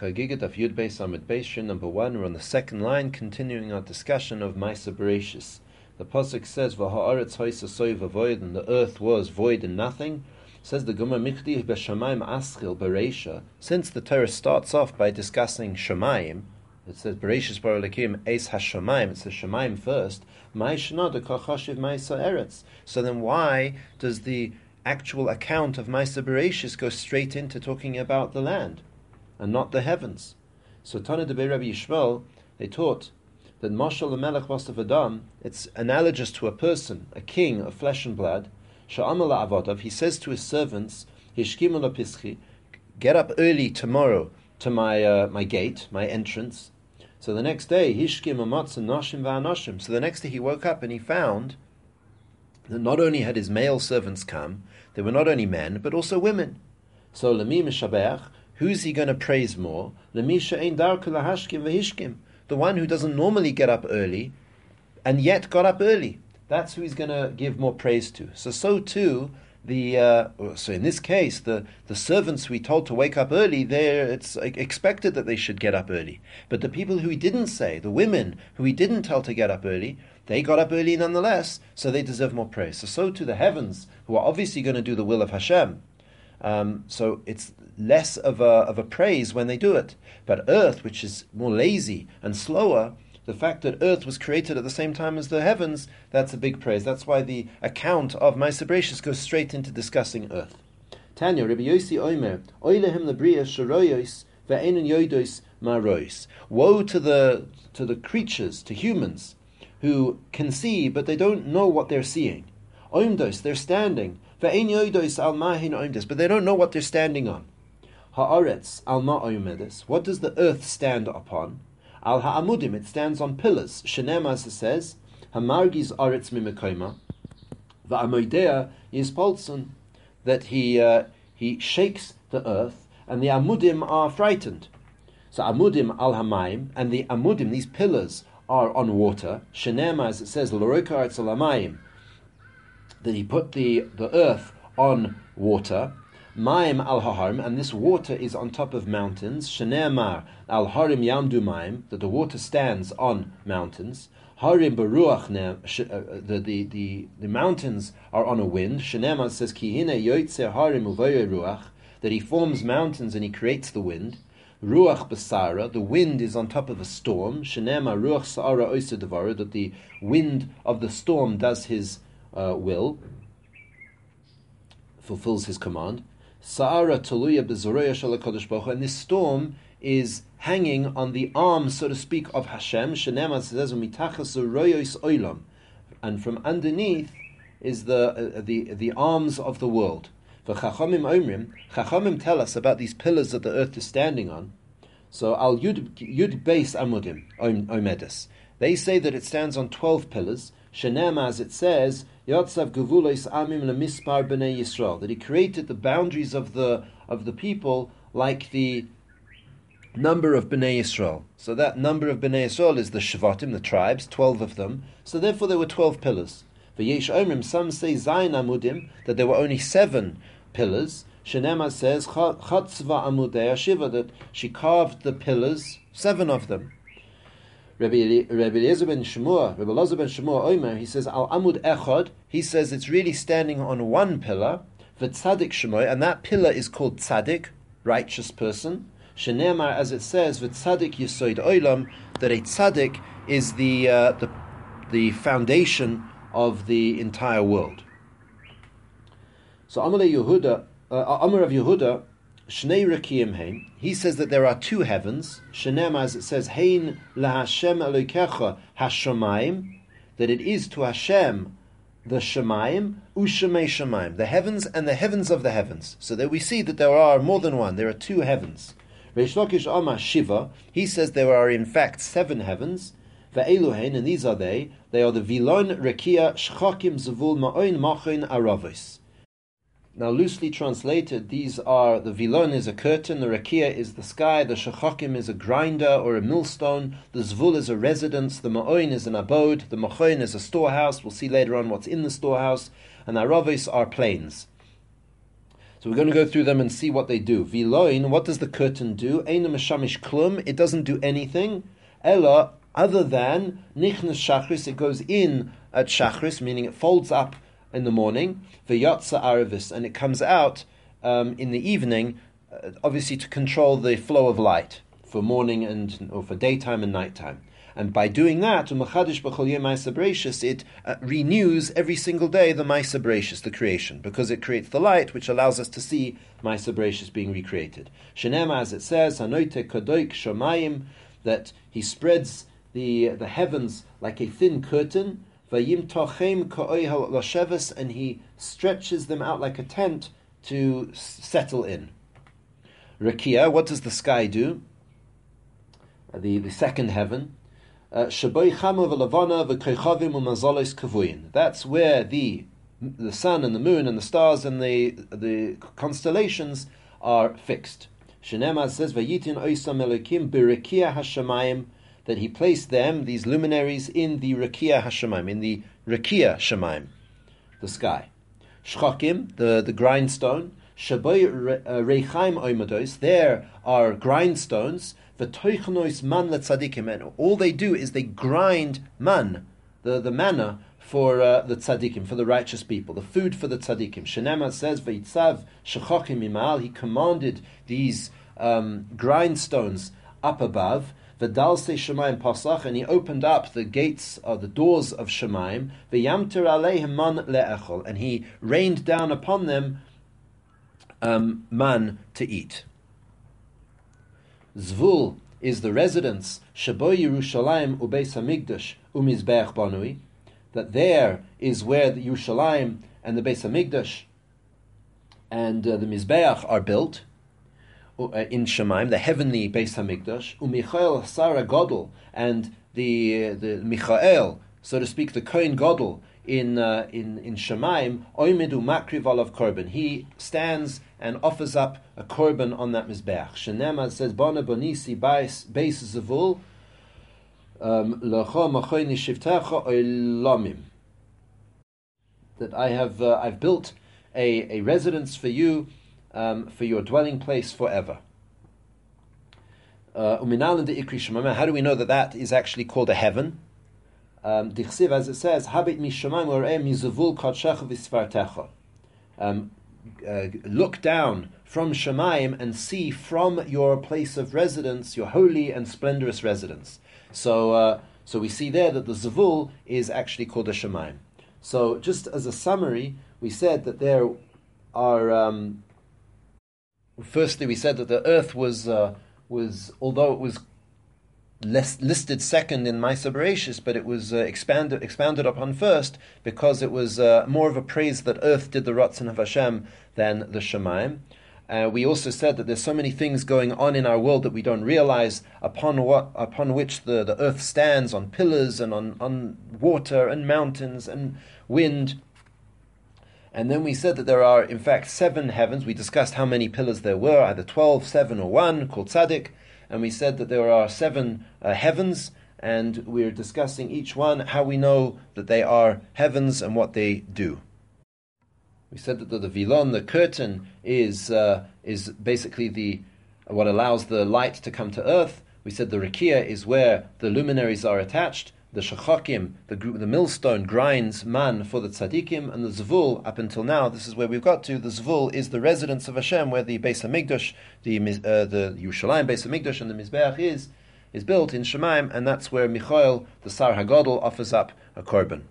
Chagigah of Yud Beis Amud Beis number one. We're on the second line, continuing our discussion of Maisa Bereshis. The pasuk says, "V'ha'aretz hoisa soy void," and the earth was void and nothing. Says the Gemara, "Michdi b'shamayim aschil bereisha." Since the Torah starts off by discussing shamayim, it says Bereshis bar Elokim Eis Hashamayim. It says Shamayim first. Mai Shanada Kachashiv Maisa Eretz. So then, why does the actual account of Maisa Bereshis go straight into talking about the land? And not the heavens. So Tana de Rabbi Yishmael, they taught that Mashal Melech Vastav Adam, it's analogous to a person, a king of flesh and blood. Sha'amala Avodav, he says to his servants, Hishkimu Pischi, get up early tomorrow to my uh, my gate, my entrance. So the next day, Hishkim Amatzin Nashim Va'anashim. So the next day he woke up and he found that not only had his male servants come, they were not only men, but also women. So Lemi Mishabech, Who's he going to praise more? The one who doesn't normally get up early and yet got up early. That's who he's going to give more praise to. So, so too, the uh, so in this case, the, the servants we told to wake up early, there it's expected that they should get up early. But the people who he didn't say, the women who he didn't tell to get up early, they got up early nonetheless, so they deserve more praise. So, so too the heavens, who are obviously going to do the will of Hashem, um, so it's less of a, of a praise when they do it. But earth, which is more lazy and slower, the fact that earth was created at the same time as the heavens, that's a big praise. That's why the account of Maisa Bereshis goes straight into discussing earth. Tanya, Rabbi Yossi Omer, Oilehem Labriya Sharoyos Ve'enin Yoidos Marois. Woe to the to the creatures, to humans, who can see but they don't know what they're seeing. Oimdos, they're standing, but they don't know what they're standing on. Haaretz al. What does the earth stand upon? Al ha'amudim. It stands on pillars. Shenem, as it says, hamargis aretz mimekoima. Va'amoidea is polson. That he uh, he shakes the earth, and the amudim are frightened. So amudim al hamaim, and the amudim, these pillars, are on water. Shenem, as it says, loroka aretz al that he put the, the earth on water, Maim al Harim, and this water is on top of mountains. Shenemar al Harim Yamdu Maim, that the water stands on mountains. Harim Baruach, uh, the, the, the, the mountains are on a wind. Shenemar says, Kihine Yoitze Harim Ruach, that he forms mountains and he creates the wind. Ruach Basara, the wind is on top of a storm. Shenema Ruach Saara Oisa that the wind of the storm does his uh, will, fulfills his command. Sa'ara Baruch and this storm is hanging on the arm, so to speak, of Hashem. Shenema says Mitachas and from underneath is the uh, the the arms of the world. For Chachamim Omrim, Chachamim tell us about these pillars that the earth is standing on. So Al Yud Yud Beis Amudim Omedes. They say that it stands on twelve pillars. Shenem, as it says, Yotzav Gevulos Amim Lemispar Bnei Yisrael, that he created the boundaries of the of the people like the number of Bnei Yisrael. So that number of Bnei Yisrael is the Shvatim, the tribes, twelve of them. So therefore there were twelve pillars. For Yesh Omrim, some say Zayin Amudim, that there were only seven pillars. Shenema says Chatzva Amudei Shiva, that she carved the pillars, seven of them. Rabbi Eliezer ben Shemua, Rabbi Eliezer ben Shemua Omer, he says Al Amud Echad. He says it's really standing on one pillar, V'tzadik Shemoy, and that pillar is called Tzadik, righteous person. Shenemar, as it says, the V'tzadik Yisoid Oilam, that a Tzadik is the uh, the the foundation of the entire world. So Amalei Yehuda, uh, Amar of Yehuda, Shnei Hein. He says that there are two heavens. Shenem, as it says, Hein lahashem Elokecha hashamayim, that it is to Hashem the Shemayim, Ushemei Shemayim, the heavens and the heavens of the heavens. So there we see that there are more than one. There are two heavens. Reish Amar Shiva. He says there are in fact seven heavens. Ve'eluhein, and these are they. They are the Vilon, Rekia, Shchakim, Zvul Ma'oin, Machin, Aravis. Now, loosely translated, these are the vilon is a curtain, the rakia is the sky, the shachakim is a grinder or a millstone, the zvul is a residence, the ma'oin is an abode, the machoin is a storehouse. We'll see later on what's in the storehouse, and the aravis are plains. So we're going to go through them and see what they do. Viloin, what does the curtain do? Eina mashamish klum, it doesn't do anything. Ella, other than nichnas shachris, it goes in at shachris, meaning it folds up in the morning. V'yatza aravis, and it comes out um, in the evening, uh, obviously to control the flow of light for morning and or for daytime and nighttime. And by doing that, it uh, renews every single day the Maisa the creation, because it creates the light which allows us to see Maisa being recreated. Shenema, as it says, Hanoite Kadoik Shomayim, that he spreads the, the heavens like a thin curtain, And he stretches them out like a tent to settle in. Rakia, what does the sky do? The, the second heaven. Uh, That's where the the sun and the moon and the stars and the the constellations are fixed. Says that he placed them, these luminaries, in the Rakia Hashemayim, in the Rakia Shemaim, the sky. Shchakim, the, the grindstone. Shaboy Rechaim Oimados, there are grindstones V'toichnois man letzadikim, and all they do is they grind man, the, the manna, for uh, the tzaddikim, for the righteous people, the food for the tzaddikim. Shenema says, V'itzav shechokim imal, he commanded these um, grindstones up above, V'dalse Shemaim Pasach, and he opened up the gates or the doors of Shemaim, V'yamter aleihim man le'echol, and he rained down upon them um, man to eat. Zvul is the residence Shabo Yerushalayim Ubeis Hamikdash Umizbeach Banui. That there is where the Yerushalayim and the Beis Hamikdash and uh, the Mizbeach are built uh, in Shemaim, the heavenly Beis Hamikdash. Umichael Sarah Godel and the uh, the Michael, so to speak, the Kohen Godel in uh, in in Shemaim, Oimidu Makriv Olav Korban. He stands and offers up a korban on that mizbeach. Shenema says, "Bona bonisi beis zavul um, lecha machoyni shivtecha oilamim." That I have uh, I've built a, a residence for you, um, for your dwelling place forever. Uh, how do we know that that is actually called a heaven? Um, as it says, Habit um, uh, look down from Shemaim and see from your place of residence, your holy and splendorous residence. So, uh, so we see there that the Zavul is actually called a Shemaim. So, just as a summary, we said that there are. Um, firstly, we said that the earth was uh, was although it was less, listed second in Maisa Bereshis, but it was uh, expanded expounded upon first because it was uh, more of a praise that earth did the Ratzon of Hashem than the Shemaim. Uh, we also said that there's so many things going on in our world that we don't realize upon what upon which the, the earth stands on pillars and on, on water and mountains and wind. And then we said that there are, in fact, seven heavens. We discussed how many pillars there were, either 12, 7, or 1, called tzaddik and we said that there are seven uh, heavens, and we're discussing each one, how we know that they are heavens and what they do. We said that the, the vilon, the curtain, is uh, is basically the what allows the light to come to earth. We said the rakia is where the luminaries are attached, the shachakim, the, the millstone grinds man for the tzaddikim, and the zvul, up until now, this is where we've got to, the zvul is the residence of Hashem, where the Beis HaMikdash, the, uh, the Yerushalayim Beis HaMikdash and the Mizbeach is, is built in Shemaim, and that's where Michael, the Sar Hagadol, offers up a korban.